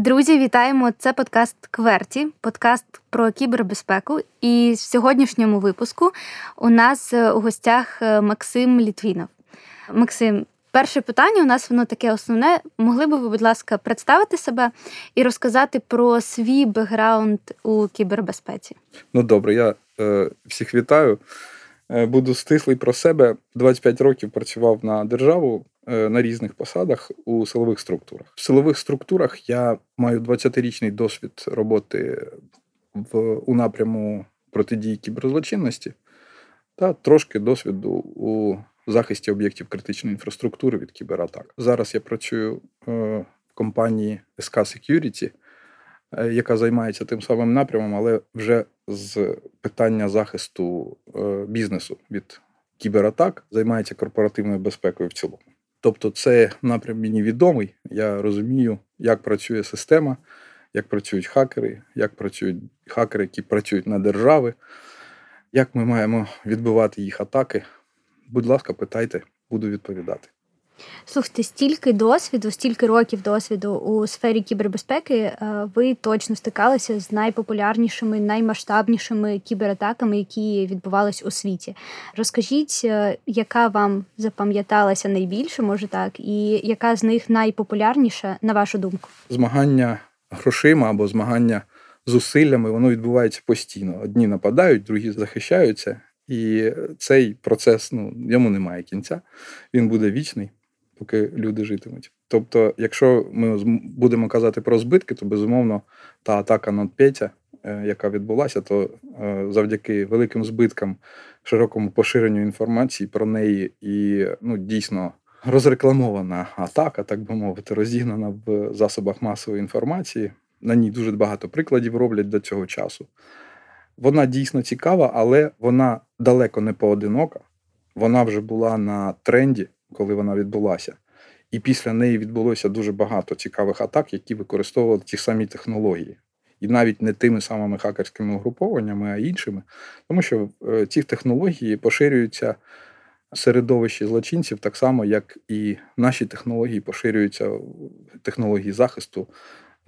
Друзі, вітаємо! Це подкаст Кверті, подкаст про кібербезпеку. І в сьогоднішньому випуску у нас е, у гостях е, Максим Літвінов. Максим, перше питання у нас воно таке основне. Могли би ви, будь ласка, представити себе і розказати про свій бекграунд у кібербезпеці? Ну добре, я е, всіх вітаю. Е, буду стислий про себе. 25 років працював на державу е, на різних посадах у силових структурах. В силових структурах я маю 20-річний досвід роботи в у напряму протидії кіберзлочинності та трошки досвіду у захисті об'єктів критичної інфраструктури від кібератак. Зараз я працюю е, в компанії SK Security, яка займається тим самим напрямом, але вже з питання захисту е, бізнесу від кібератак займається корпоративною безпекою в цілому. Тобто, це напрям мені відомий. Я розумію, як працює система, як працюють хакери, як працюють хакери, які працюють на держави, як ми маємо відбивати їх атаки. Будь ласка, питайте, буду відповідати. Слухайте, стільки досвіду, стільки років досвіду у сфері кібербезпеки, е, ви точно стикалися з найпопулярнішими, наймасштабнішими кібератаками, які відбувались у світі. Розкажіть, е, яка вам запам'яталася найбільше, може так, і яка з них найпопулярніша, на вашу думку? Змагання грошима або змагання зусиллями, воно відбувається постійно. Одні нападають, другі захищаються. І цей процес ну йому немає кінця, він буде вічний поки люди житимуть. Тобто, якщо ми будемо казати про збитки, то безумовно та атака на Петя, е, яка відбулася, то е, завдяки великим збиткам, широкому поширенню інформації про неї і ну дійсно. Розрекламована атака, так би мовити, розігнана в засобах масової інформації. На ній дуже багато прикладів роблять до цього часу. Вона дійсно цікава, але вона далеко не поодинока. Вона вже була на тренді коли вона відбулася. І після неї відбулося дуже багато цікавих атак, які використовували ті самі технології. І навіть не тими самими хакерськими угрупованнями, а іншими, тому що е, ці технології поширюються середовищі злочинців так само, як і наші технології поширюються технології захисту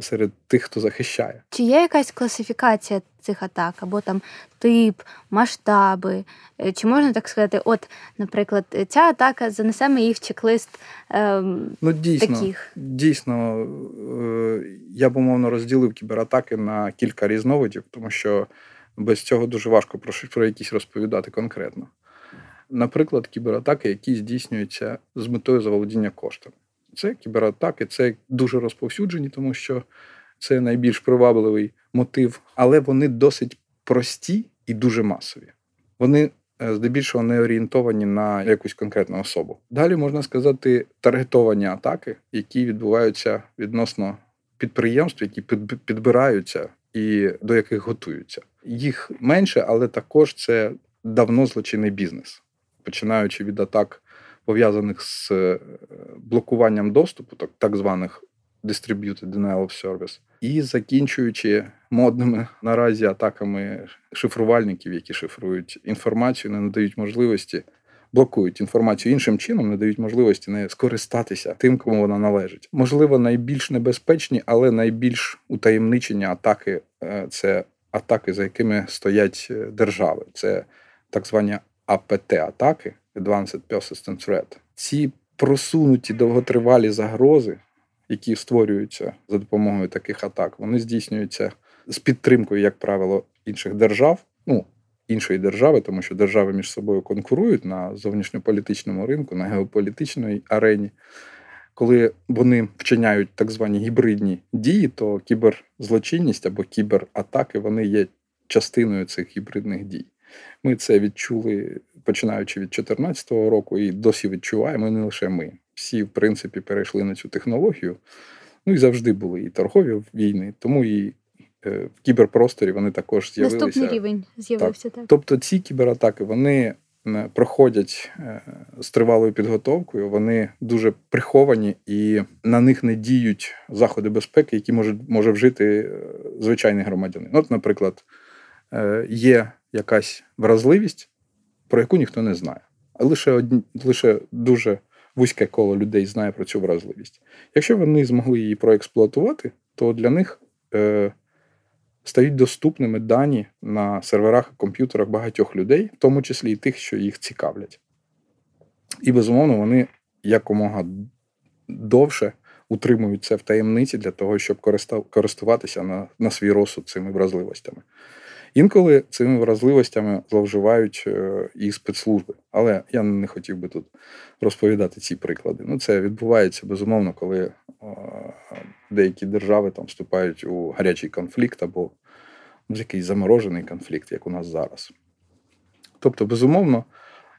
серед тих, хто захищає. Чи є якась класифікація цих атак, або там тип, масштаби? Е, чи можна так сказати, от, наприклад, ця атака занесемо її в чек-лист ем, ну, дійсно, таких? Дійсно, е, я б умовно розділив кібератаки на кілька різновидів, тому що без цього дуже важко про, про якісь розповідати конкретно. Наприклад, кібератаки, які здійснюються з метою заволодіння коштами. Це кібератаки, це дуже розповсюджені, тому що це найбільш привабливий мотив, але вони досить прості і дуже масові. Вони е, здебільшого не орієнтовані на якусь конкретну особу. Далі можна сказати таргетовані атаки, які відбуваються відносно підприємств, які підбираються і до яких готуються. Їх менше, але також це давно злочинний бізнес, починаючи від атак пов'язаних з е, блокуванням доступу, так, так званих Distributed Denial of Service, і закінчуючи модними наразі атаками шифрувальників, які шифрують інформацію, не надають можливості. Блокують інформацію іншим чином, не дають можливості не скористатися тим, кому вона належить. Можливо, найбільш небезпечні, але найбільш утаємничені атаки е, це атаки, за якими стоять е, держави. Це так звані АПТ-атаки, Advanced Persistent Threat. Ці просунуті довготривалі загрози, які створюються за допомогою таких атак, вони здійснюються з підтримкою, як правило, інших держав, ну іншої держави, тому що держави між собою конкурують на зовнішньополітичному ринку, на геополітичній арені. Коли вони вчиняють так звані гібридні дії, то кіберзлочинність або кібератаки вони є частиною цих гібридних дій. Ми це відчули починаючи від 2014 року, і досі відчуваємо не лише ми. Всі, в принципі, перейшли на цю технологію. Ну і завжди були і торгові війни, тому і е, в кіберпросторі вони також з'явилися. Наступний рівень з'явився так. так. Тобто ці кібератаки вони е, проходять е, з тривалою підготовкою, вони дуже приховані і на них не діють заходи безпеки, які може, може вжити звичайний громадянин. От, наприклад, є якась вразливість, про яку ніхто не знає. А лише одні, лише дуже вузьке коло людей знає про цю вразливість. Якщо вони змогли її проексплуатувати, то для них е, стають доступними дані на серверах і комп'ютерах багатьох людей, в тому числі і тих, що їх цікавлять. І, безумовно, вони якомога довше утримують це в таємниці для того, щоб користуватися на, на свій розсуд цими вразливостями. Інколи цими вразливостями зловживають е, і спецслужби, але я не хотів би тут розповідати ці приклади. Ну, це відбувається безумовно, коли деякі держави там вступають у гарячий конфлікт або в якийсь заморожений конфлікт, як у нас зараз. Тобто, безумовно,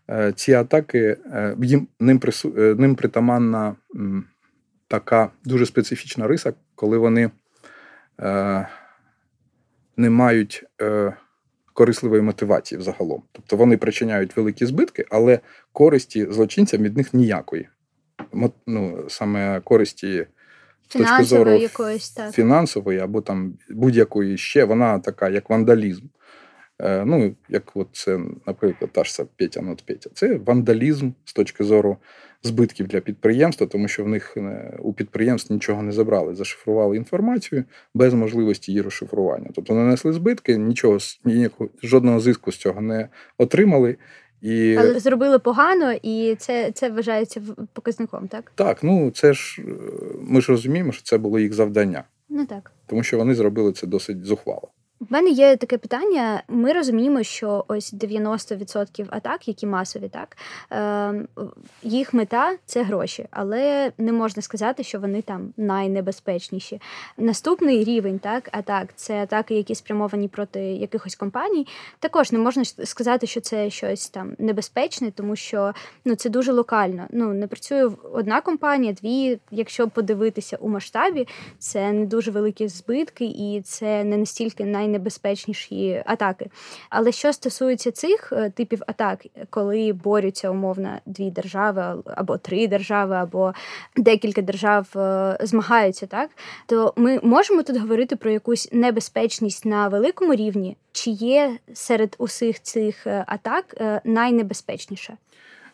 е, ці атаки е, їм ним прису, ним притаманна така дуже специфічна риса, коли вони не мають е, корисливої мотивації взагалом. Тобто вони причиняють великі збитки, але користі злочинцям від них ніякої. Ну, Саме користі з точки зору якоїсь, так. фінансової або там будь-якої ще, вона така, як вандалізм. Е, ну, як от це, наприклад, та ж Petya NotPetya. Це вандалізм з точки зору збитків для підприємства, тому що в них е, у підприємств нічого не забрали, зашифрували інформацію без можливості її розшифрування. Тобто нанесли збитки, нічого ніякого жодного зиску з цього не отримали. І... Але зробили погано, і це це вважається показником, так? Так, ну це ж е, ми ж розуміємо, що це було їх завдання. Ну так. Тому що вони зробили це досить зухвало. В мене є таке питання. Ми розуміємо, що ось 90% атак, які масові, так е, їх мета це гроші, але не можна сказати, що вони там найнебезпечніші. Наступний рівень так атак це атаки, які спрямовані проти якихось компаній. Також не можна сказати, що це щось там небезпечне, тому що ну це дуже локально. Ну не працює одна компанія, дві. Якщо подивитися у масштабі, це не дуже великі збитки, і це не настільки най найнебезпечніші атаки. Але що стосується цих е, типів атак, коли борються умовно дві держави або три держави, або декілька держав е, змагаються, так то ми можемо тут говорити про якусь небезпечність на великому рівні, чи є серед усіх цих е, атак найнебезпечніше?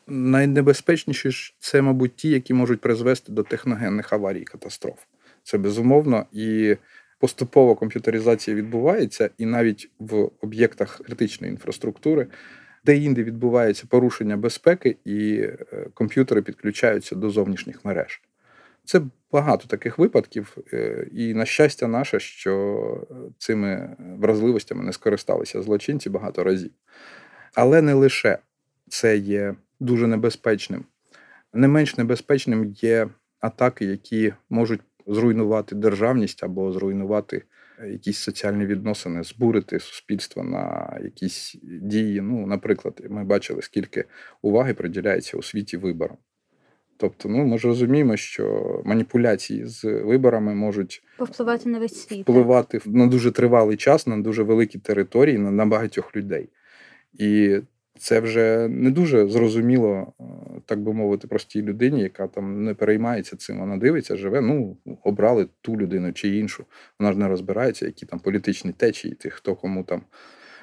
Найнебезпечніші це, мабуть, ті, які можуть призвести до техногенних аварій, катастроф. Це безумовно і поступово комп'ютеризація відбувається, і навіть в об'єктах критичної інфраструктури, де інде відбувається порушення безпеки, і е, комп'ютери підключаються до зовнішніх мереж. Це багато таких випадків, е, і на щастя, наше, що цими вразливостями не скористалися злочинці багато разів. Але не лише це є дуже небезпечним. Не менш небезпечним є атаки, які можуть зруйнувати державність або зруйнувати якісь соціальні відносини, збурити суспільство на якісь дії. Ну, наприклад, ми бачили, скільки уваги приділяється у світі виборам. Тобто, ну ми ж розуміємо, що маніпуляції з виборами можуть повпливати на весь світ впливати на дуже тривалий час, на дуже великі території, на, на багатьох людей. І це вже не дуже зрозуміло, так би мовити, простій людині, яка там не переймається цим. Вона дивиться, живе. Ну обрали ту людину чи іншу. Вона ж не розбирається, які там політичні течії, тих, хто кому там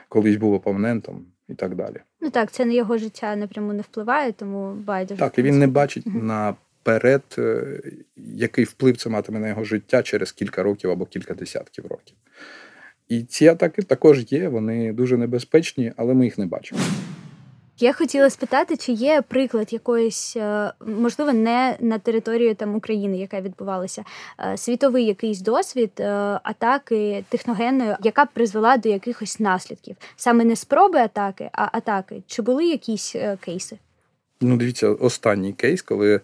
колись був опонентом і так далі. Ну так, це на його життя напряму не впливає, тому байдуже. Так, і він не бачить наперед, е, який вплив це матиме на його життя через кілька років або кілька десятків років. І ці атаки також є, вони дуже небезпечні, але ми їх не бачимо. Я хотіла спитати, чи є приклад якоїсь, е, можливо, не на території там України, яка відбувалася, е, світовий якийсь досвід е, атаки техногенної, яка призвела до якихось наслідків, саме не спроби атаки, а атаки. Чи були якісь кейси? Ну, дивіться, останній кейс, коли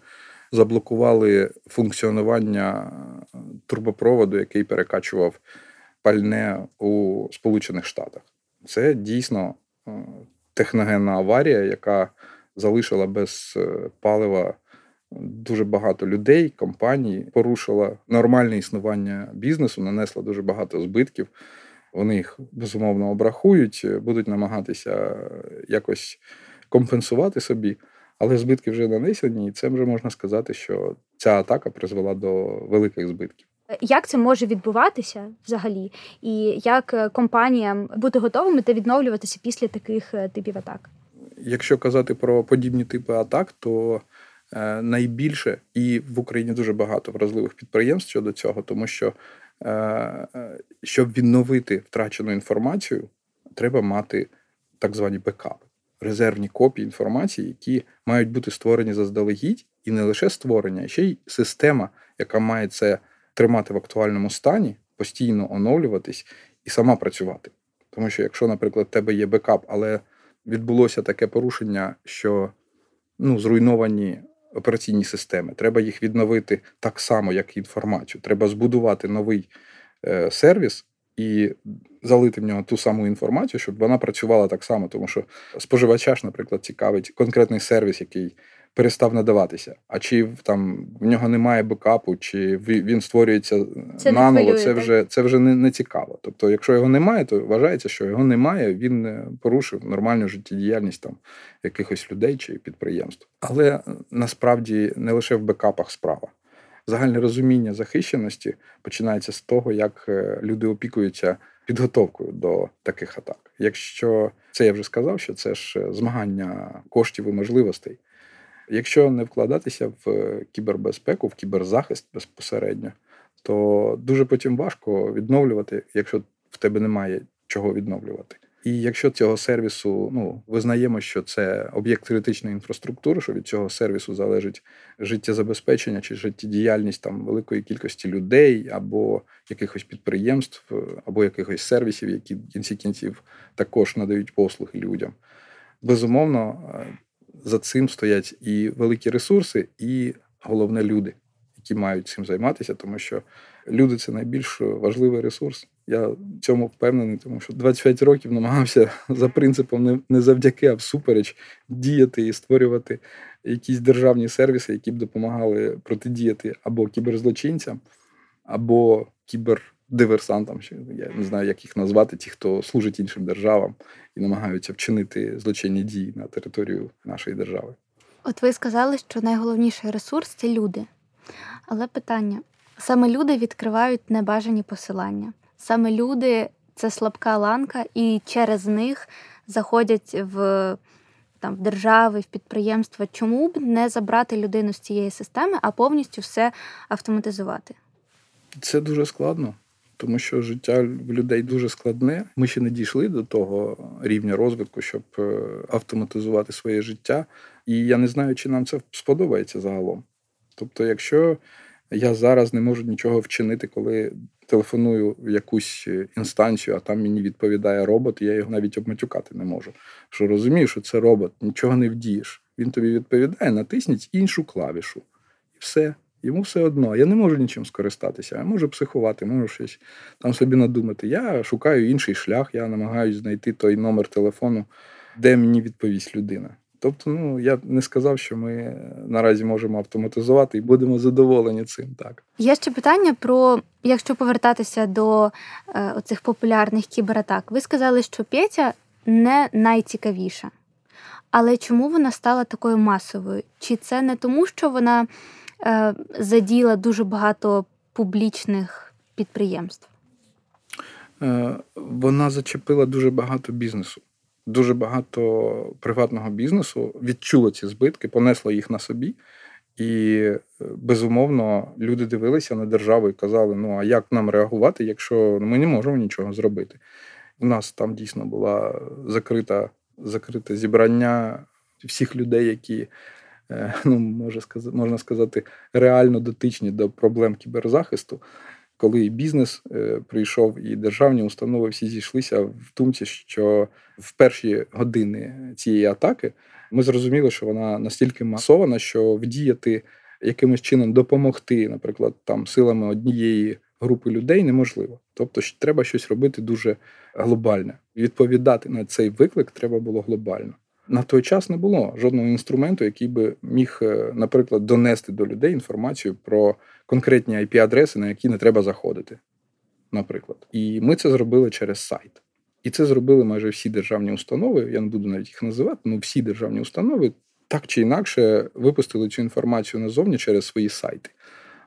заблокували функціонування турбопроводу, який перекачував пальне у Сполучених Штатах. Це дійсно техногенна аварія, яка залишила без е, палива дуже багато людей, компаній, порушила нормальне існування бізнесу, нанесла дуже багато збитків. Вони їх безумовно обрахують, будуть намагатися якось компенсувати собі, але збитки вже нанесені, і це вже можна сказати, що ця атака призвела до великих збитків. Як це може відбуватися взагалі, і як е, компаніям бути готовими та відновлюватися після таких е, типів атак? Якщо казати про подібні типи атак, то е, найбільше і в Україні дуже багато вразливих підприємств щодо цього, тому що щоб відновити втрачену інформацію, треба мати так звані бекапи, резервні копії інформації, які мають бути створені заздалегідь, і не лише створення, а ще й система, яка має це тримати в актуальному стані, постійно оновлюватись і сама працювати. Тому що, якщо, наприклад, в тебе є бекап, але відбулося таке порушення, що ну, зруйновані операційні системи, треба їх відновити так само, як і інформацію. Треба збудувати новий е, сервіс і залити в нього ту саму інформацію, щоб вона працювала так само, тому що споживача ж, наприклад, цікавить конкретний сервіс, який перестав надаватися. А чи там в нього немає бекапу, чи він створюється це наново, це вже це вже не, не цікаво. Тобто, якщо його немає, то вважається, що його немає, він порушив нормальну життєдіяльність там якихось людей чи підприємств. Але насправді не лише в бекапах справа. Загальне розуміння захищеності починається з того, як е, люди опікуються підготовкою до таких атак. Якщо це я вже сказав, що це ж е, змагання коштів і можливостей. Якщо не вкладатися в кібербезпеку, в кіберзахист безпосередньо, то дуже потім важко відновлювати, якщо в тебе немає чого відновлювати. І якщо цього сервісу ну визнаємо, що це об'єкт критичної інфраструктури, що від цього сервісу залежить життєзабезпечення чи життєдіяльність там великої кількості людей, або якихось підприємств, або якихось сервісів, які в кінці кінців також надають послуги людям, безумовно за цим стоять і великі ресурси, і головне люди, які мають цим займатися, тому що люди це найбільш важливий ресурс. Я в цьому впевнений, тому що 25 років намагався за принципом не завдяки, а всупереч діяти і створювати якісь державні сервіси, які б допомагали протидіяти або кіберзлочинцям, або кібердиверсантам. Я не знаю, як їх назвати, ті, хто служить іншим державам і намагаються вчинити злочинні дії на територію нашої держави. От ви сказали, що найголовніший ресурс це люди. Але питання: саме люди відкривають небажані посилання. Саме люди це слабка ланка, і через них заходять в там, в держави, в підприємства. Чому б не забрати людину з цієї системи, а повністю все автоматизувати? Це дуже складно тому що життя в людей дуже складне. Ми ще не дійшли до того рівня розвитку, щоб е, автоматизувати своє життя. І я не знаю, чи нам це сподобається загалом. Тобто, якщо я зараз не можу нічого вчинити, коли телефоную в якусь інстанцію, а там мені відповідає робот, я його навіть обматюкати не можу. Що розумію, що це робот, нічого не вдієш. Він тобі відповідає, натисніть іншу клавішу. І все. Йому все одно, я не можу нічим скористатися, я можу психувати, можу щось там собі надумати. Я шукаю інший шлях, я намагаюся знайти той номер телефону, де мені відповість людина. Тобто, ну я не сказав, що ми наразі можемо автоматизувати і будемо задоволені цим. Так є ще питання про якщо повертатися до е, оцих популярних кібератак. Ви сказали, що Петя не найцікавіша, але чому вона стала такою масовою? Чи це не тому, що вона Е, заділа дуже багато публічних підприємств? Е, вона зачепила дуже багато бізнесу. Дуже багато приватного бізнесу відчуло ці збитки, понесло їх на собі. І, е, безумовно, люди дивилися на державу і казали: ну а як нам реагувати, якщо ми не можемо нічого зробити? У нас там дійсно була закрита закрите зібрання всіх людей, які ну, може сказати, можна сказати, реально дотичні до проблем кіберзахисту. Коли і бізнес е, прийшов, і державні установи всі зійшлися в думці, що в перші години цієї атаки ми зрозуміли, що вона настільки масована, що вдіяти якимось чином допомогти, наприклад, там силами однієї групи людей неможливо. Тобто, треба щось робити дуже глобальне. Відповідати на цей виклик треба було глобально. На той час не було жодного інструменту, який би міг, е, наприклад, донести до людей інформацію про конкретні IP-адреси, на які не треба заходити. Наприклад, і ми це зробили через сайт. І це зробили майже всі державні установи. Я не буду навіть їх називати, але всі державні установи так чи інакше випустили цю інформацію назовні через свої сайти.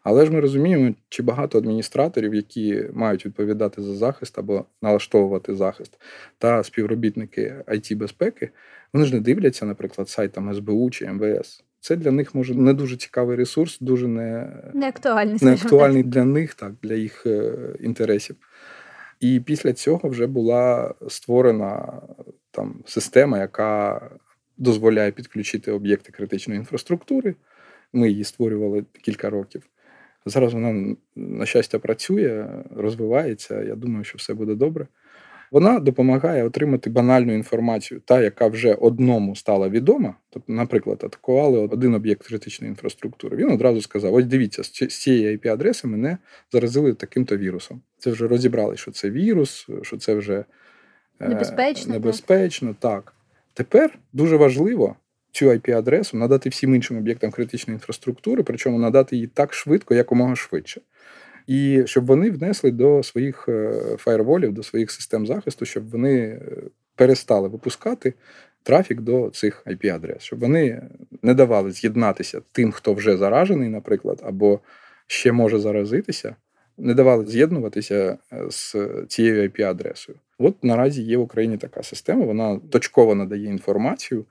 Але ж ми розуміємо, чи багато адміністраторів, які мають відповідати за захист або налаштовувати захист, та співробітники it безпеки вони ж не дивляться, наприклад, сайтам СБУ чи МВС. Це для них може не дуже цікавий ресурс, дуже не, не актуальний, не актуальний для них, так, для їх е, інтересів. І після цього вже була створена там система, яка дозволяє підключити об'єкти критичної інфраструктури. Ми її створювали кілька років. Зараз вона, на щастя, працює, розвивається. Я думаю, що все буде добре. Вона допомагає отримати банальну інформацію, та, яка вже одному стала відома. Тобто, наприклад, атакували один об'єкт критичної інфраструктури. Він одразу сказав: ось дивіться, з цієї IP-адреси мене заразили таким-то вірусом. Це вже розібрали, що це вірус, що це вже небезпечно. небезпечно. Так. так. Тепер дуже важливо цю IP-адресу надати всім іншим об'єктам критичної інфраструктури, причому надати її так швидко, якомога швидше. І щоб вони внесли до своїх е, фаєрволів, до своїх систем захисту, щоб вони е, перестали випускати трафік до цих IP-адрес, щоб вони не давали з'єднатися тим, хто вже заражений, наприклад, або ще може заразитися, не давали з'єднуватися е, з цією IP-адресою. От наразі є в Україні така система, вона точково надає інформацію,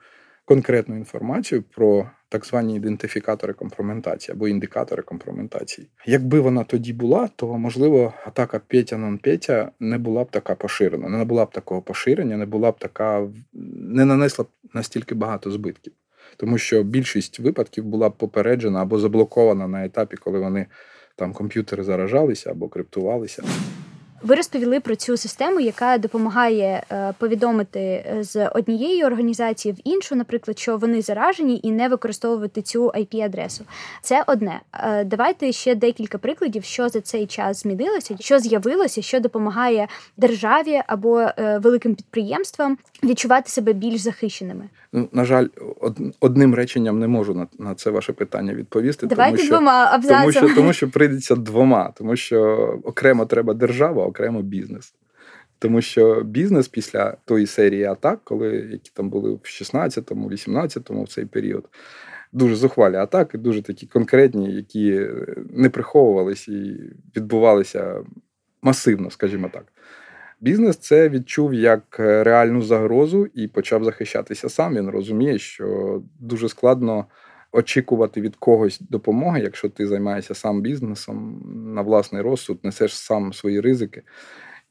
конкретну інформацію про так звані ідентифікатори компроментації або індикатори компроментації. Якби вона тоді була, то можливо атака Петя нон Петя не була б така поширена, не була б такого поширення, не була б така, не нанесла б настільки багато збитків. Тому що більшість випадків була б попереджена або заблокована на етапі, коли вони там комп'ютери заражалися або криптувалися. Ви розповіли про цю систему, яка допомагає е, повідомити е, з однієї організації в іншу, наприклад, що вони заражені, і не використовувати цю IP-адресу. Це одне. Е, давайте ще декілька прикладів, що за цей час змінилося, що з'явилося, що допомагає державі або великим підприємствам відчувати себе більш захищеними. Ну на жаль, одним реченням не можу на на це ваше питання відповісти. Давайте тому, що, двома. Тому що тому, що прийдеться двома, тому що окремо треба держава окремо бізнес. Тому що бізнес після тої серії атак, коли які там були в 16-му, 18-му в цей період, дуже зухвалі атаки, дуже такі конкретні, які не приховувалися і відбувалися масивно, скажімо так. Бізнес це відчув як реальну загрозу і почав захищатися сам. Він розуміє, що дуже складно очікувати від когось допомоги, якщо ти займаєшся сам бізнесом на власний розсуд, несеш сам свої ризики.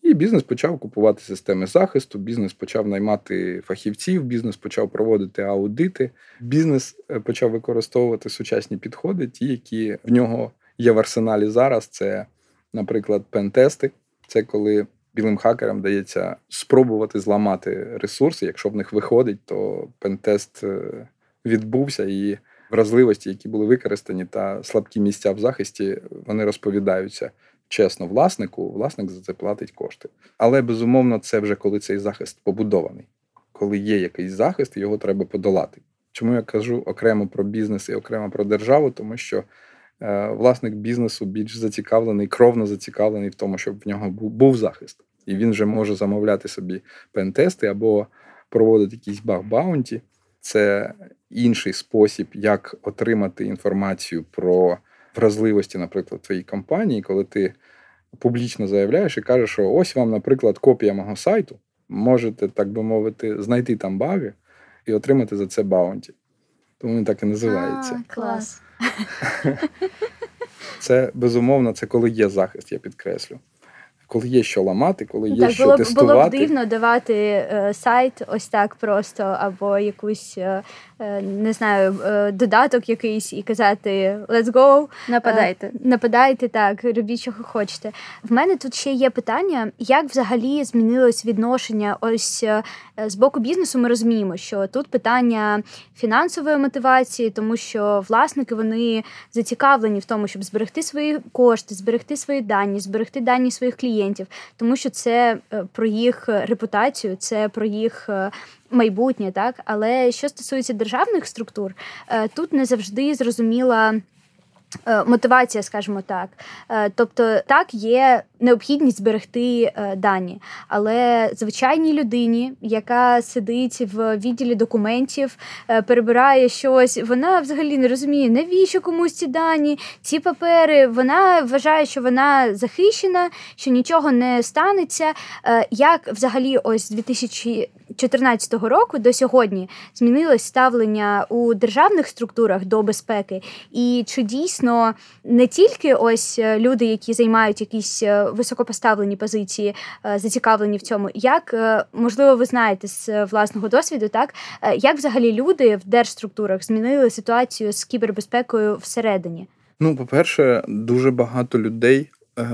І бізнес почав купувати системи захисту, бізнес почав наймати фахівців, бізнес почав проводити аудити, бізнес е, почав використовувати сучасні підходи, ті, які в нього є в арсеналі зараз. Це, наприклад, пентести. Це коли білим хакерам дається спробувати зламати ресурси. Якщо в них виходить, то пентест е, відбувся і вразливості, які були використані, та слабкі місця в захисті, вони розповідаються чесно власнику. Власник за це платить кошти. Але безумовно, це вже коли цей захист побудований. Коли є якийсь захист, його треба подолати. Чому я кажу окремо про бізнес і окремо про державу, тому що власник бізнесу більш зацікавлений, кровно зацікавлений в тому, щоб в нього був, був захист, і він вже може замовляти собі пентести або проводити якісь баг-баунті. Це інший спосіб, як отримати інформацію про вразливості, наприклад, твоїй компанії, коли ти публічно заявляєш і кажеш, що ось вам, наприклад, копія мого сайту, можете, так би мовити, знайти там баги і отримати за це баунті. Тому він так і називається. А, Клас. Це безумовно, це коли є захист, я підкреслю коли є що ламати, коли є так, що було, тестувати. Було б дивно давати е, сайт ось так просто, або якусь е, е не знаю, е, додаток якийсь і казати let's go. Нападайте. Е, нападайте так, робіть, що хочете. В мене тут ще є питання, як взагалі змінилось відношення ось е, з боку бізнесу. Ми розуміємо, що тут питання фінансової мотивації, тому що власники вони зацікавлені в тому, щоб зберегти свої кошти, зберегти свої дані, зберегти дані своїх клієнтів тому що це е, про їх репутацію, це про їх. Майбутнє, так але що стосується державних структур, е, тут не завжди зрозуміла Е, мотивація, скажімо так. Е, тобто, так, є необхідність зберегти е, дані, але звичайній людині, яка сидить в відділі документів, перебирає щось, вона взагалі не розуміє, навіщо комусь ці дані, ці папери. Вона вважає, що вона захищена, що нічого не станеться. Як взагалі, ось з 2000 2014 року до сьогодні змінилось ставлення у державних структурах до безпеки, і чи дійсно не тільки ось е, люди, які займають якісь е, високопоставлені позиції, е, зацікавлені в цьому, як можливо, ви знаєте з власного досвіду, так як взагалі люди в держструктурах змінили ситуацію з кібербезпекою всередині? Ну, по-перше, дуже багато людей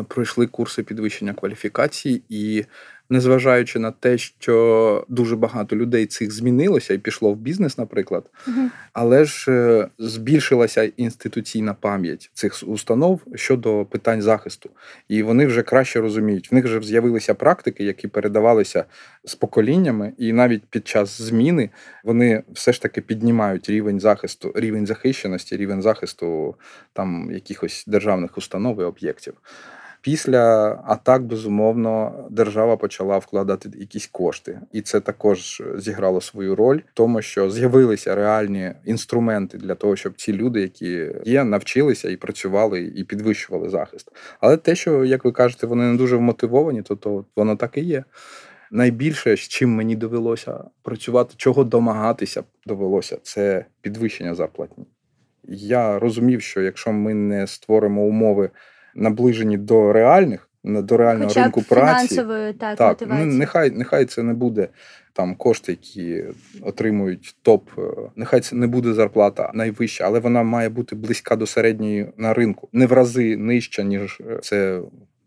пройшли курси підвищення кваліфікації і незважаючи на те, що дуже багато людей цих змінилося і пішло в бізнес, наприклад, угу. але ж е, збільшилася інституційна пам'ять цих установ щодо питань захисту, і вони вже краще розуміють. В них вже з'явилися практики, які передавалися з поколіннями, і навіть під час зміни вони все ж таки піднімають рівень захисту, рівень захищеності, рівень захисту там якихось державних установ і об'єктів. Після атак, безумовно, держава почала вкладати якісь кошти, і це також зіграло свою роль, в тому що з'явилися реальні інструменти для того, щоб ці люди, які є, навчилися і працювали, і підвищували захист. Але те, що як ви кажете, вони не дуже вмотивовані, то то воно так і є. Найбільше, з чим мені довелося працювати, чого домагатися довелося, це підвищення зарплатні. Я розумів, що якщо ми не створимо умови наближені до реальних, до реального Хоча ринку праці. так, так ну, нехай нехай це не буде там кошти, які отримують топ. Е, нехай це не буде зарплата найвища, але вона має бути близька до середньої на ринку, не в рази нижча, ніж е, це.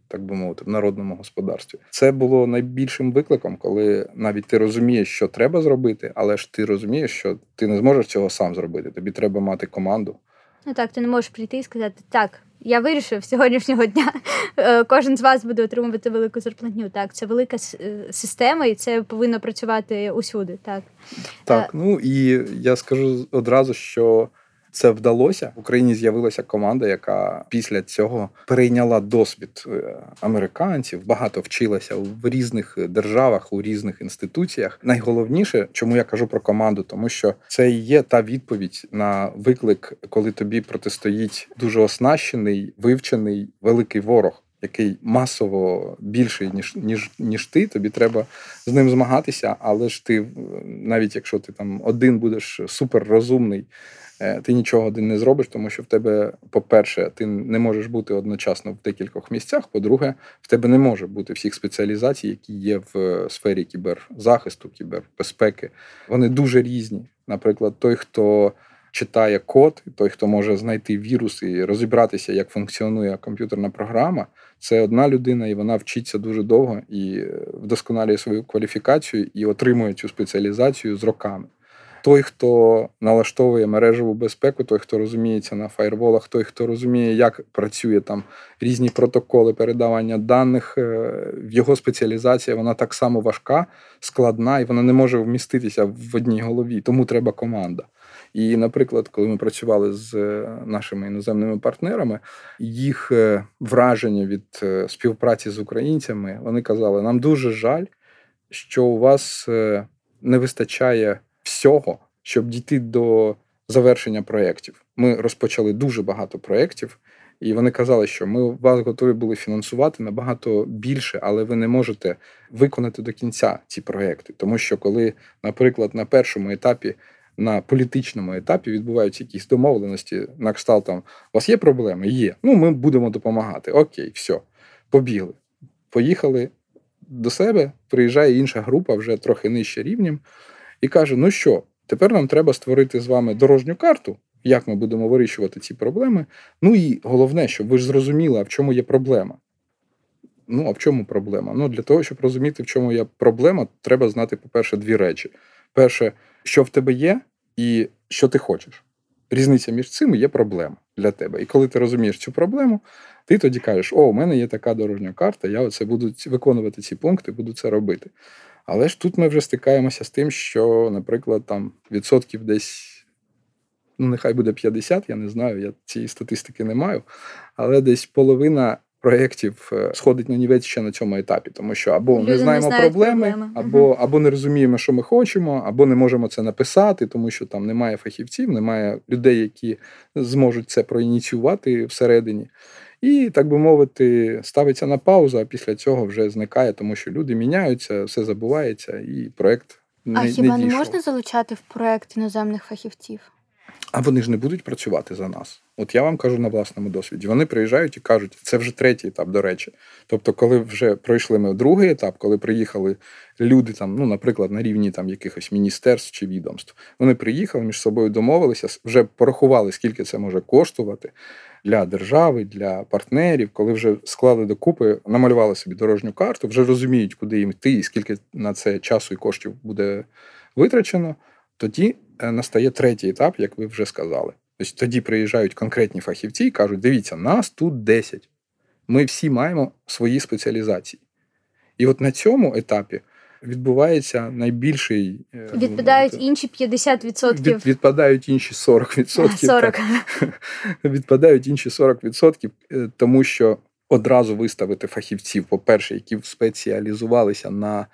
Так би мовити, в народному господарстві це було найбільшим викликом, коли навіть ти розумієш, що треба зробити, але ж ти розумієш, що ти не зможеш цього сам зробити. Тобі треба мати команду. Ну так, ти не можеш прийти і сказати так. Я вирішив сьогоднішнього дня. Е, кожен з вас буде отримувати велику зарплатню. Так, це велика е, система, і це повинно працювати усюди. Так, так. Е, ну і я скажу одразу, що це вдалося. В Україні з'явилася команда, яка після цього перейняла досвід е, американців, багато вчилася в різних державах, у різних інституціях. Найголовніше, чому я кажу про команду, тому що це є та відповідь на виклик, коли тобі протистоїть дуже оснащений, вивчений великий ворог. Який масово більший ніж ніж ніж ти, тобі треба з ним змагатися, але ж ти, навіть якщо ти там один будеш суперрозумний, Е, ти нічого один не зробиш, тому що в тебе, по-перше, ти не можеш бути одночасно в декількох місцях. По-друге, в тебе не може бути всіх спеціалізацій, які є в е, сфері кіберзахисту, кібербезпеки. Вони дуже різні. Наприклад, той, хто читає код, той, хто може знайти вірус і розібратися, як функціонує комп'ютерна програма, це одна людина, і вона вчиться дуже довго і е, вдосконалює свою кваліфікацію і отримує цю спеціалізацію з роками той, хто налаштовує мережеву безпеку, той, хто розуміється на фаєрволах, той, хто розуміє, як працює там різні протоколи передавання даних, е, в його спеціалізація вона так само важка, складна, і вона не може вміститися в одній голові. Тому треба команда. І, наприклад, коли ми працювали з е, нашими іноземними партнерами, їх е, враження від співпраці з українцями вони казали: нам дуже жаль, що у вас не вистачає всього, щоб дійти до завершення проєктів. Ми розпочали дуже багато проєктів, і вони казали, що ми вас готові були фінансувати набагато більше, але ви не можете виконати до кінця ці проєкти. Тому що, коли, наприклад, на першому етапі. На політичному етапі відбуваються якісь домовленості на кшталт там, у вас є проблеми? Є. Ну, ми будемо допомагати. Окей, все, побігли. Поїхали до себе, приїжджає інша група вже трохи нижче рівнем і каже: ну що, тепер нам треба створити з вами дорожню карту, як ми будемо вирішувати ці проблеми. Ну і головне, щоб ви ж зрозуміли, а в чому є проблема. Ну, а в чому проблема? Ну, для того, щоб розуміти, в чому є проблема, треба знати, по-перше, дві речі: перше, що в тебе є, і що ти хочеш. Різниця між цими є проблема для тебе. І коли ти розумієш цю проблему, ти тоді кажеш, о, у мене є така дорожня карта, я оце буду виконувати ці пункти, буду це робити. Але ж тут ми вже стикаємося з тим, що, наприклад, там відсотків десь, ну нехай буде 50, я не знаю, я цієї статистики не маю, але десь половина проєктів е, сходить на нівець ще на цьому етапі, тому що або Люди не знаємо не проблеми, проблеми, або угу. або не розуміємо, що ми хочемо, або не можемо це написати, тому що там немає фахівців, немає людей, які зможуть це проініціювати всередині і, так би мовити, ставиться на паузу, а після цього вже зникає, тому що люди міняються, все забувається, і проект не, а хіба не, не можна залучати в проект іноземних фахівців? А вони ж не будуть працювати за нас. От я вам кажу на власному досвіді. Вони приїжджають і кажуть, це вже третій етап, до речі. Тобто, коли вже пройшли ми другий етап, коли приїхали люди, там, ну, наприклад, на рівні там якихось міністерств чи відомств, вони приїхали між собою домовилися, вже порахували, скільки це може коштувати для держави, для партнерів, коли вже склали докупи, намалювали собі дорожню карту, вже розуміють, куди їм йти і скільки на це часу і коштів буде витрачено. Тоді е, настає третій етап, як ви вже сказали. Тобто тоді приїжджають конкретні фахівці і кажуть: дивіться, нас тут 10. Ми всі маємо свої спеціалізації. І от на цьому етапі відбувається найбільший. Е, відпадають інші 50%. Від, відпадають інші 40%. 40. Відпадають інші 40%, е, тому що одразу виставити фахівців, по-перше, які спеціалізувалися на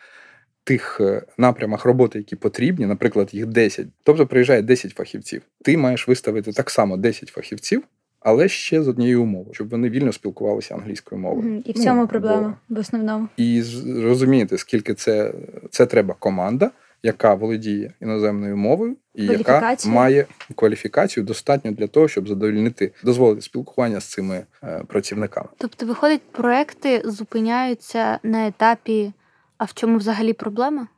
тих е, напрямах роботи, які потрібні, наприклад, їх 10. Тобто приїжджає 10 фахівців. Ти маєш виставити так само 10 фахівців, але ще з однією умовою, щоб вони вільно спілкувалися англійською мовою. І в цьому ну, проблема бо... в основному. І розумієте, скільки це це треба команда, яка володіє іноземною мовою і яка має кваліфікацію достатньо для того, щоб задовольнити, дозволити спілкування з цими е, працівниками. Тобто, виходить, проекти зупиняються на етапі. А в чому взагалі проблема?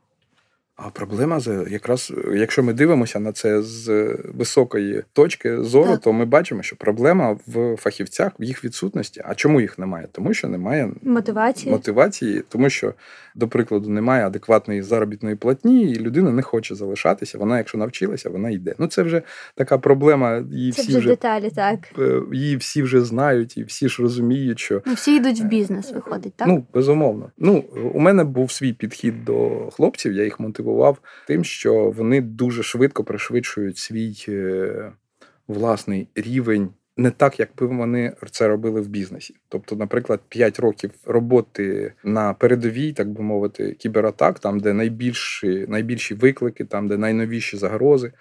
А проблема якраз, якщо ми дивимося на це з високої точки зору, так. то ми бачимо, що проблема в фахівцях в їх відсутності. А чому їх немає? Тому що немає мотивації, мотивації, тому що, до прикладу, немає адекватної заробітної платні, і людина не хоче залишатися. Вона, якщо навчилася, вона йде. Ну це вже така проблема. Її це всі вже деталі, так е, її всі вже знають, і всі ж розуміють, що ну, всі йдуть в бізнес. Виходить, так ну безумовно. Ну у мене був свій підхід до хлопців. Я їх мотивував мотивував тим, що вони дуже швидко пришвидшують свій е, власний рівень. Не так, як би вони це робили в бізнесі. Тобто, наприклад, 5 років роботи на передовій, так би мовити, кібератак, там, де найбільші найбільші виклики, там, де найновіші загрози,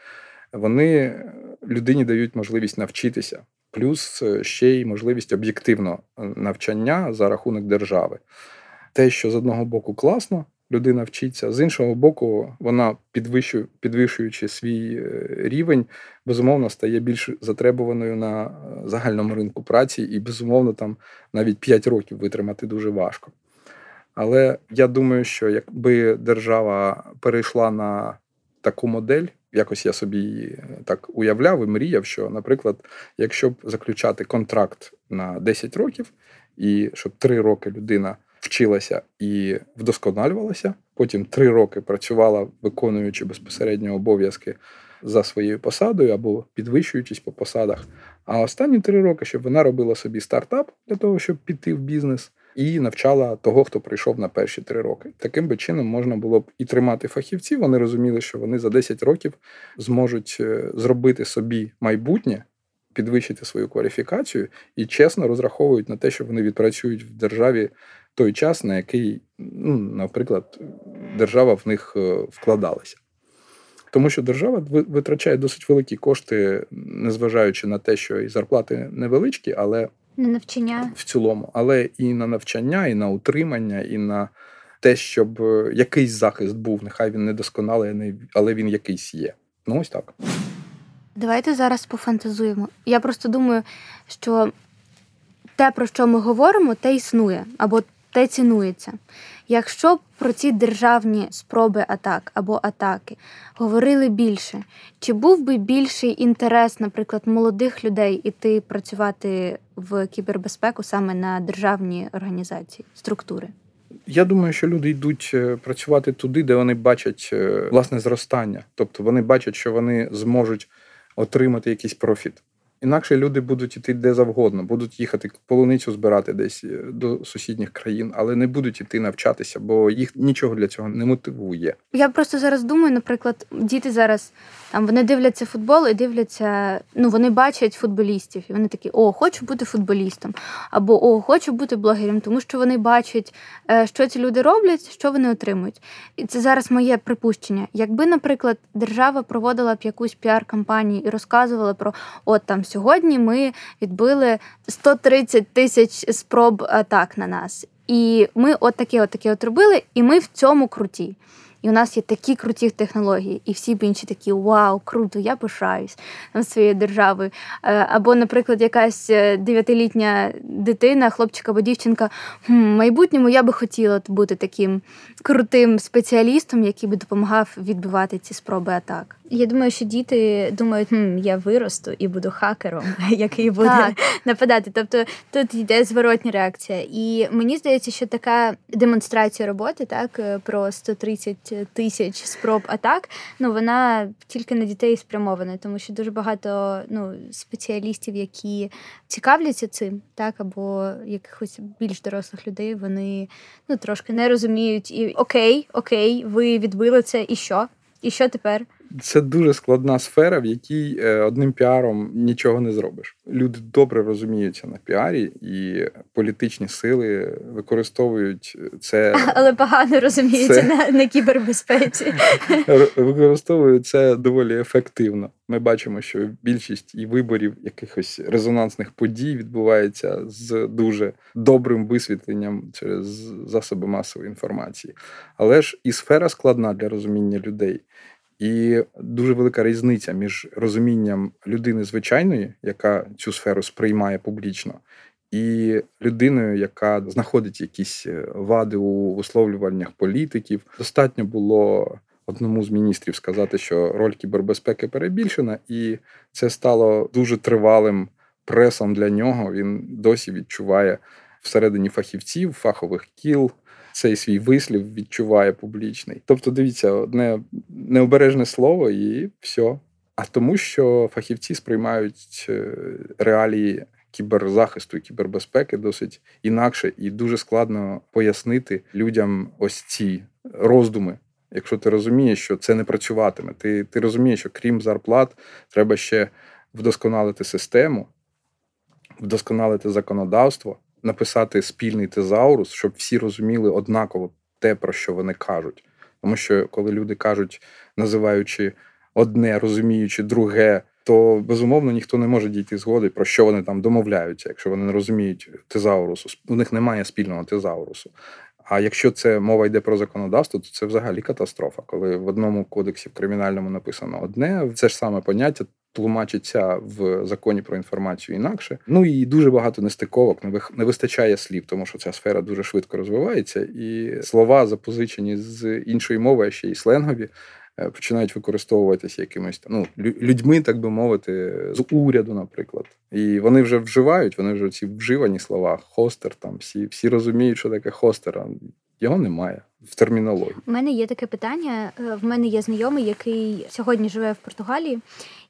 вони людині дають можливість навчитися, плюс е, ще й можливість об'єктивного навчання за рахунок держави. Те, що з одного боку класно, людина вчиться. З іншого боку, вона підвищує, підвищуючи свій е, рівень, безумовно стає більш затребуваною на е, загальному ринку праці, і безумовно там навіть 5 років витримати дуже важко. Але я думаю, що якби держава перейшла на таку модель, якось я собі е, так уявляв і мріяв, що, наприклад, якщо б заключати контракт на 10 років, і щоб 3 роки людина вчилася і вдосконалювалася. Потім три роки працювала, виконуючи безпосередньо обов'язки за своєю посадою або підвищуючись по посадах. А останні три роки, щоб вона робила собі стартап для того, щоб піти в бізнес, і навчала того, хто прийшов на перші три роки. Таким би чином можна було б і тримати фахівців. Вони розуміли, що вони за 10 років зможуть е, зробити собі майбутнє підвищити свою кваліфікацію і чесно розраховують на те, що вони відпрацюють в державі той час, на який, ну, наприклад, держава в них е, вкладалася. Тому що держава витрачає досить великі кошти, незважаючи на те, що і зарплати невеличкі, але на навчання в цілому, але і на навчання, і на утримання, і на те, щоб е, якийсь захист був. Нехай він недосконалий, але він якийсь є. Ну ось так. Давайте зараз пофантазуємо. Я просто думаю, що те, про що ми говоримо, те існує або те цінується. Якщо б про ці державні спроби атак або атаки говорили більше, чи був би більший інтерес, наприклад, молодих людей іти працювати в кібербезпеку саме на державні організації, структури? Я думаю, що люди йдуть е, працювати туди, де вони бачать е, власне зростання, тобто вони бачать, що вони зможуть отримати якийсь профіт. Інакше люди будуть іти де завгодно, будуть їхати полуницю збирати десь е, до сусідніх країн, але не будуть іти навчатися, бо їх нічого для цього не мотивує. Я просто зараз думаю, наприклад, діти зараз там вони дивляться футбол і дивляться. Ну вони бачать футболістів, і вони такі: О, хочу бути футболістом, або О, хочу бути блогером, тому що вони бачать, е, що ці люди роблять, що вони отримують. І це зараз моє припущення. Якби, наприклад, держава проводила б якусь піар-кампанію і розказувала про от там сьогодні ми відбили 130 тисяч спроб атак на нас. І ми от таке от таке от робили, і ми в цьому круті. І у нас є такі круті технології, і всі б інші такі вау, круто, я пишаюсь своєю державою. Е, або, наприклад, якась е, дев'ятилітня дитина, хлопчик або дівчинка, в майбутньому я би хотіла бути таким крутим спеціалістом, який би допомагав відбивати ці спроби атак. Я думаю, що діти думають, хм, я виросту і буду хакером, який буде так. нападати. Тобто тут йде зворотня реакція. І мені здається, що така демонстрація роботи, так е, про 130 тисяч спроб атак, ну вона тільки на дітей спрямована, тому що дуже багато ну, спеціалістів, які цікавляться цим, так або якихось більш дорослих людей, вони ну трошки не розуміють і окей, окей, ви відбили це, і що? І що тепер? Це дуже складна сфера, в якій е, одним піаром нічого не зробиш. Люди добре розуміються на піарі, і політичні сили використовують це, але погано розуміються це... на, на кібербезпеці. Використовують це доволі ефективно. Ми бачимо, що більшість і виборів якихось резонансних подій відбувається з дуже добрим висвітленням через засоби масової інформації. Але ж і сфера складна для розуміння людей. І дуже велика різниця між розумінням людини звичайної, яка цю сферу сприймає публічно, і людиною, яка знаходить якісь е, вади у висловлюваннях політиків. Достатньо було одному з міністрів сказати, що роль кібербезпеки перебільшена, і це стало дуже тривалим пресом для нього. Він досі відчуває всередині фахівців, фахових кіл цей свій вислів відчуває публічний. Тобто, дивіться, одне необережне слово і все. А тому, що фахівці сприймають е, реалії кіберзахисту і кібербезпеки досить інакше, і дуже складно пояснити людям ось ці роздуми. Якщо ти розумієш, що це не працюватиме, ти, ти розумієш, що крім зарплат, треба ще вдосконалити систему, вдосконалити законодавство написати спільний тезаурус, щоб всі розуміли однаково те, про що вони кажуть. Тому що коли люди кажуть, називаючи одне, розуміючи друге, то безумовно ніхто не може дійти згоди, про що вони там домовляються, якщо вони не розуміють тезаурусу. У них немає спільного тезаурусу. А якщо це мова йде про законодавство, то це взагалі катастрофа, коли в одному кодексі в кримінальному написано одне, це ж саме поняття тлумачиться в законі про інформацію інакше. Ну і дуже багато нестиковок, не вистачає слів, тому що ця сфера дуже швидко розвивається, і слова запозичені з іншої мови, а ще й сленгові. Е, починають використовуватися якимось ну, людьми, так би мовити, з уряду, наприклад. І вони вже вживають, вони вже ці вживані слова, хостер, там всі всі розуміють, що таке хостер. Його немає в термінології. У мене є таке питання. Е, в мене є знайомий, який сьогодні живе в Португалії,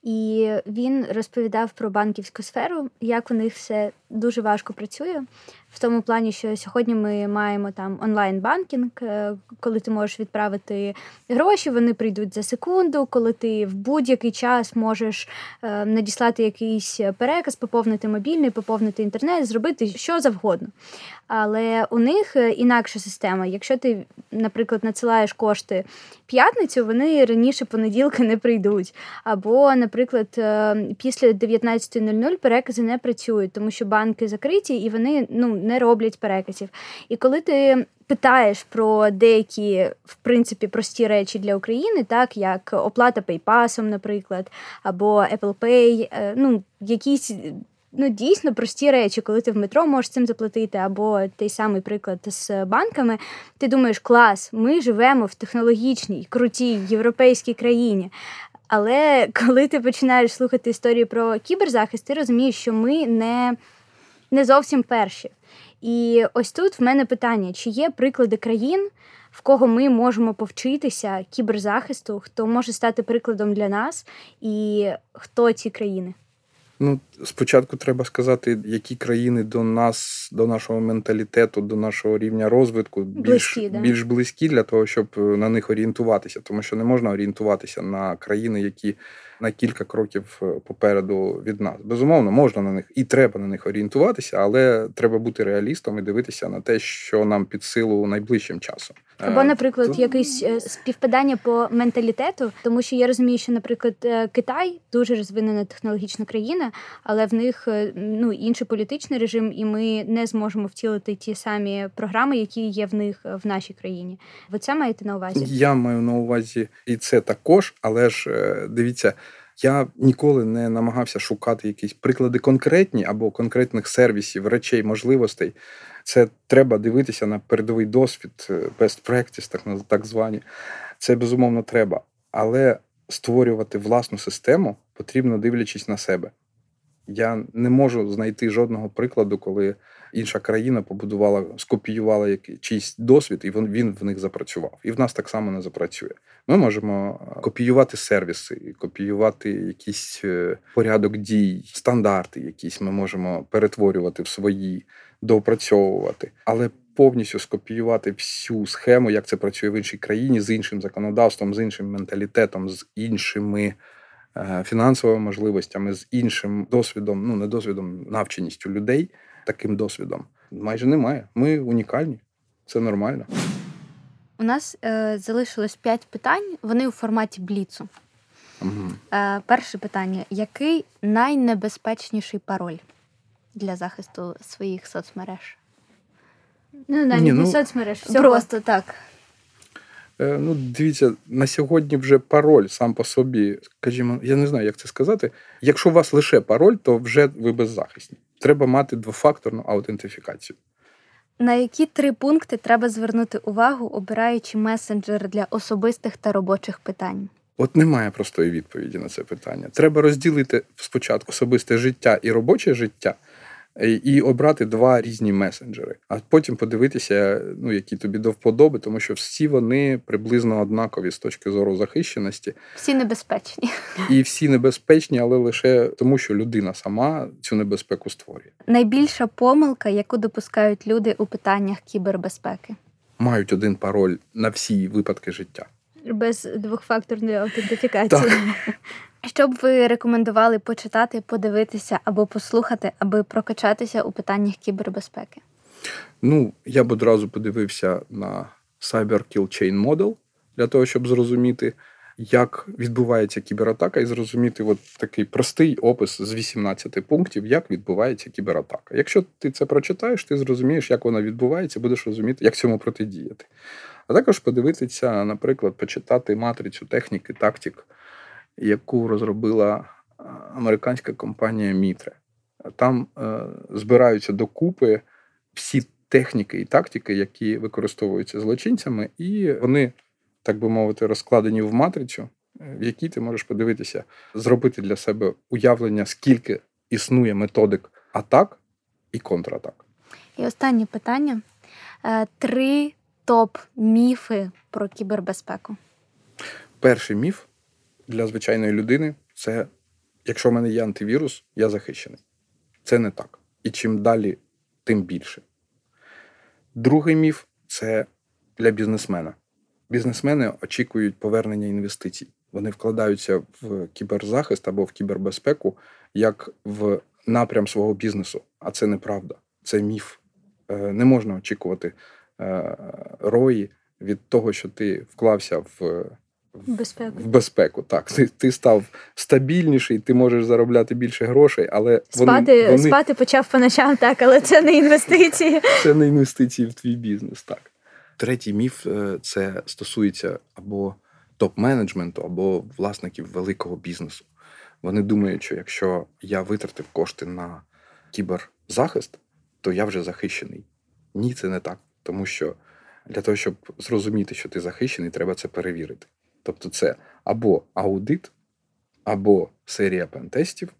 і він розповідав про банківську сферу, як у них все дуже важко працює. В тому плані, що сьогодні ми маємо там онлайн-банкінг, е, коли ти можеш відправити гроші, вони прийдуть за секунду, коли ти в будь-який час можеш е, надіслати якийсь переказ, поповнити мобільний, поповнити інтернет, зробити що завгодно. Але у них е, інакша система. Якщо ти, наприклад, надсилаєш кошти п'ятницю, вони раніше понеділка не прийдуть. Або, наприклад, після 19.00 перекази не працюють, тому що банки закриті і вони ну не роблять переказів. І коли ти питаєш про деякі, в принципі, прості речі для України, так як оплата PayPass, наприклад, або Apple Pay, е, ну, якісь. Ну, дійсно прості речі, коли ти в метро можеш цим заплатити, або той самий приклад з банками, ти думаєш, клас, ми живемо в технологічній, крутій європейській країні. Але коли ти починаєш слухати історії про кіберзахист, ти розумієш, що ми не, не зовсім перші. І ось тут в мене питання: чи є приклади країн, в кого ми можемо повчитися кіберзахисту, хто може стати прикладом для нас, і хто ці країни? Ну, спочатку треба сказати, які країни до нас, до нашого менталітету, до нашого рівня розвитку більш близькі, да? більш близькі для того, щоб на них орієнтуватися, тому що не можна орієнтуватися на країни, які на кілька кроків е, попереду від нас. Безумовно, можна на них і треба на них орієнтуватися, але треба бути реалістом і дивитися на те, що нам під силу найближчим часом. Або, Е, наприклад, тут- якесь е, співпадання по менталітету, тому що я розумію, що, наприклад, е, Китай дуже розвинена технологічна країна, але в них ну інший політичний режим, і ми не зможемо втілити ті самі програми, які є в них в нашій країні. Ви це маєте на увазі? Я маю на увазі і це також, але ж дивіться, я ніколи не намагався шукати якісь приклади конкретні або конкретних сервісів, речей, можливостей. Це треба дивитися на передовий досвід, е, best practice, так, так звані. Це безумовно треба. Але створювати власну систему потрібно дивлячись на себе. Я не можу знайти жодного прикладу, коли інша країна побудувала, скопіювала який- чийсь досвід, і він, він в них запрацював. І в нас так само не запрацює. Ми можемо е, копіювати сервіси, копіювати якийсь е, порядок дій, стандарти, якісь ми можемо перетворювати в свої, доопрацьовувати, але повністю скопіювати всю схему, як це працює в іншій країні, з іншим законодавством, з іншим менталітетом, з іншими е, фінансовими можливостями, з іншим досвідом, ну не досвідом, навченістю людей, таким досвідом майже немає. Ми унікальні, це нормально. У нас е, залишилось п'ять питань. Вони у форматі бліцу. Угу. Е, перше питання: який найнебезпечніший пароль для захисту своїх соцмереж? Ну навіть Ні, не ну, соцмереж, всього. Просто так. Е, ну, дивіться, на сьогодні вже пароль сам по собі, скажімо, я не знаю, як це сказати. Якщо у вас лише пароль, то вже ви беззахисні. Треба мати двофакторну аутентифікацію. На які три пункти треба звернути увагу, обираючи месенджер для особистих та робочих питань? От немає простої відповіді на це питання. Треба розділити спочатку особисте життя і робоче життя, і- і обрати два різні месенджери, а потім подивитися, ну які тобі до вподоби, тому що всі вони приблизно однакові з точки зору захищеності, Всі небезпечні. і всі небезпечні, але лише тому, що людина сама цю небезпеку створює. Найбільша помилка, яку допускають люди у питаннях кібербезпеки. Мають один пароль на всі випадки життя. без двохфакторної аутентифікації. Що б ви рекомендували почитати, подивитися або послухати, аби прокачатися у питаннях кібербезпеки? Ну, я б одразу подивився на Cyber Kill Chain Model для того, щоб зрозуміти, як відбувається кібератака, і зрозуміти от такий простий опис з 18 пунктів, як відбувається кібератака. Якщо ти це прочитаєш, ти зрозумієш, як вона відбувається, будеш розуміти, як цьому протидіяти. А також подивитися, наприклад, почитати матрицю техніки, тактик, яку розробила е, американська компанія Mitre. Там е, збираються докупи всі техніки і тактики, які використовуються злочинцями, і вони, так би мовити, розкладені в матрицю, е, в якій ти можеш подивитися, зробити для себе уявлення, скільки існує методик атак і контратак. І останнє питання: три топ-міфи про кібербезпеку. Перший міф для звичайної людини це якщо в мене є антивірус, я захищений. Це не так. І чим далі, тим більше. Другий міф це для бізнесмена. Бізнесмени очікують повернення інвестицій. Вони вкладаються в кіберзахист або в кібербезпеку як в напрям свого бізнесу. А це неправда. Це міф. Е, Не можна очікувати е, рої від того, що ти вклався в Безпеку. в безпеку. Так, ти, ти став стабільніший, ти можеш заробляти більше грошей, але Спати, вони, вони спати почав по ночам, так, але це не інвестиції. це не інвестиції в твій бізнес. Так. Третій міф е, це стосується або топ-менеджменту, або власників великого бізнесу. Вони думають, що якщо я витратив кошти на кіберзахист, то я вже захищений. Ні, це не так. Тому що для того, щоб зрозуміти, що ти захищений, треба це перевірити. Тобто, це або аудит, або серія пентестів,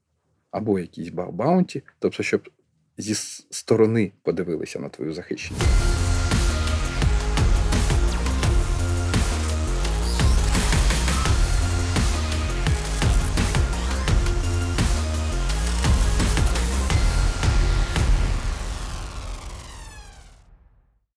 або якісь баг-баунті, тобто, щоб зі сторони подивилися на твою захищеність.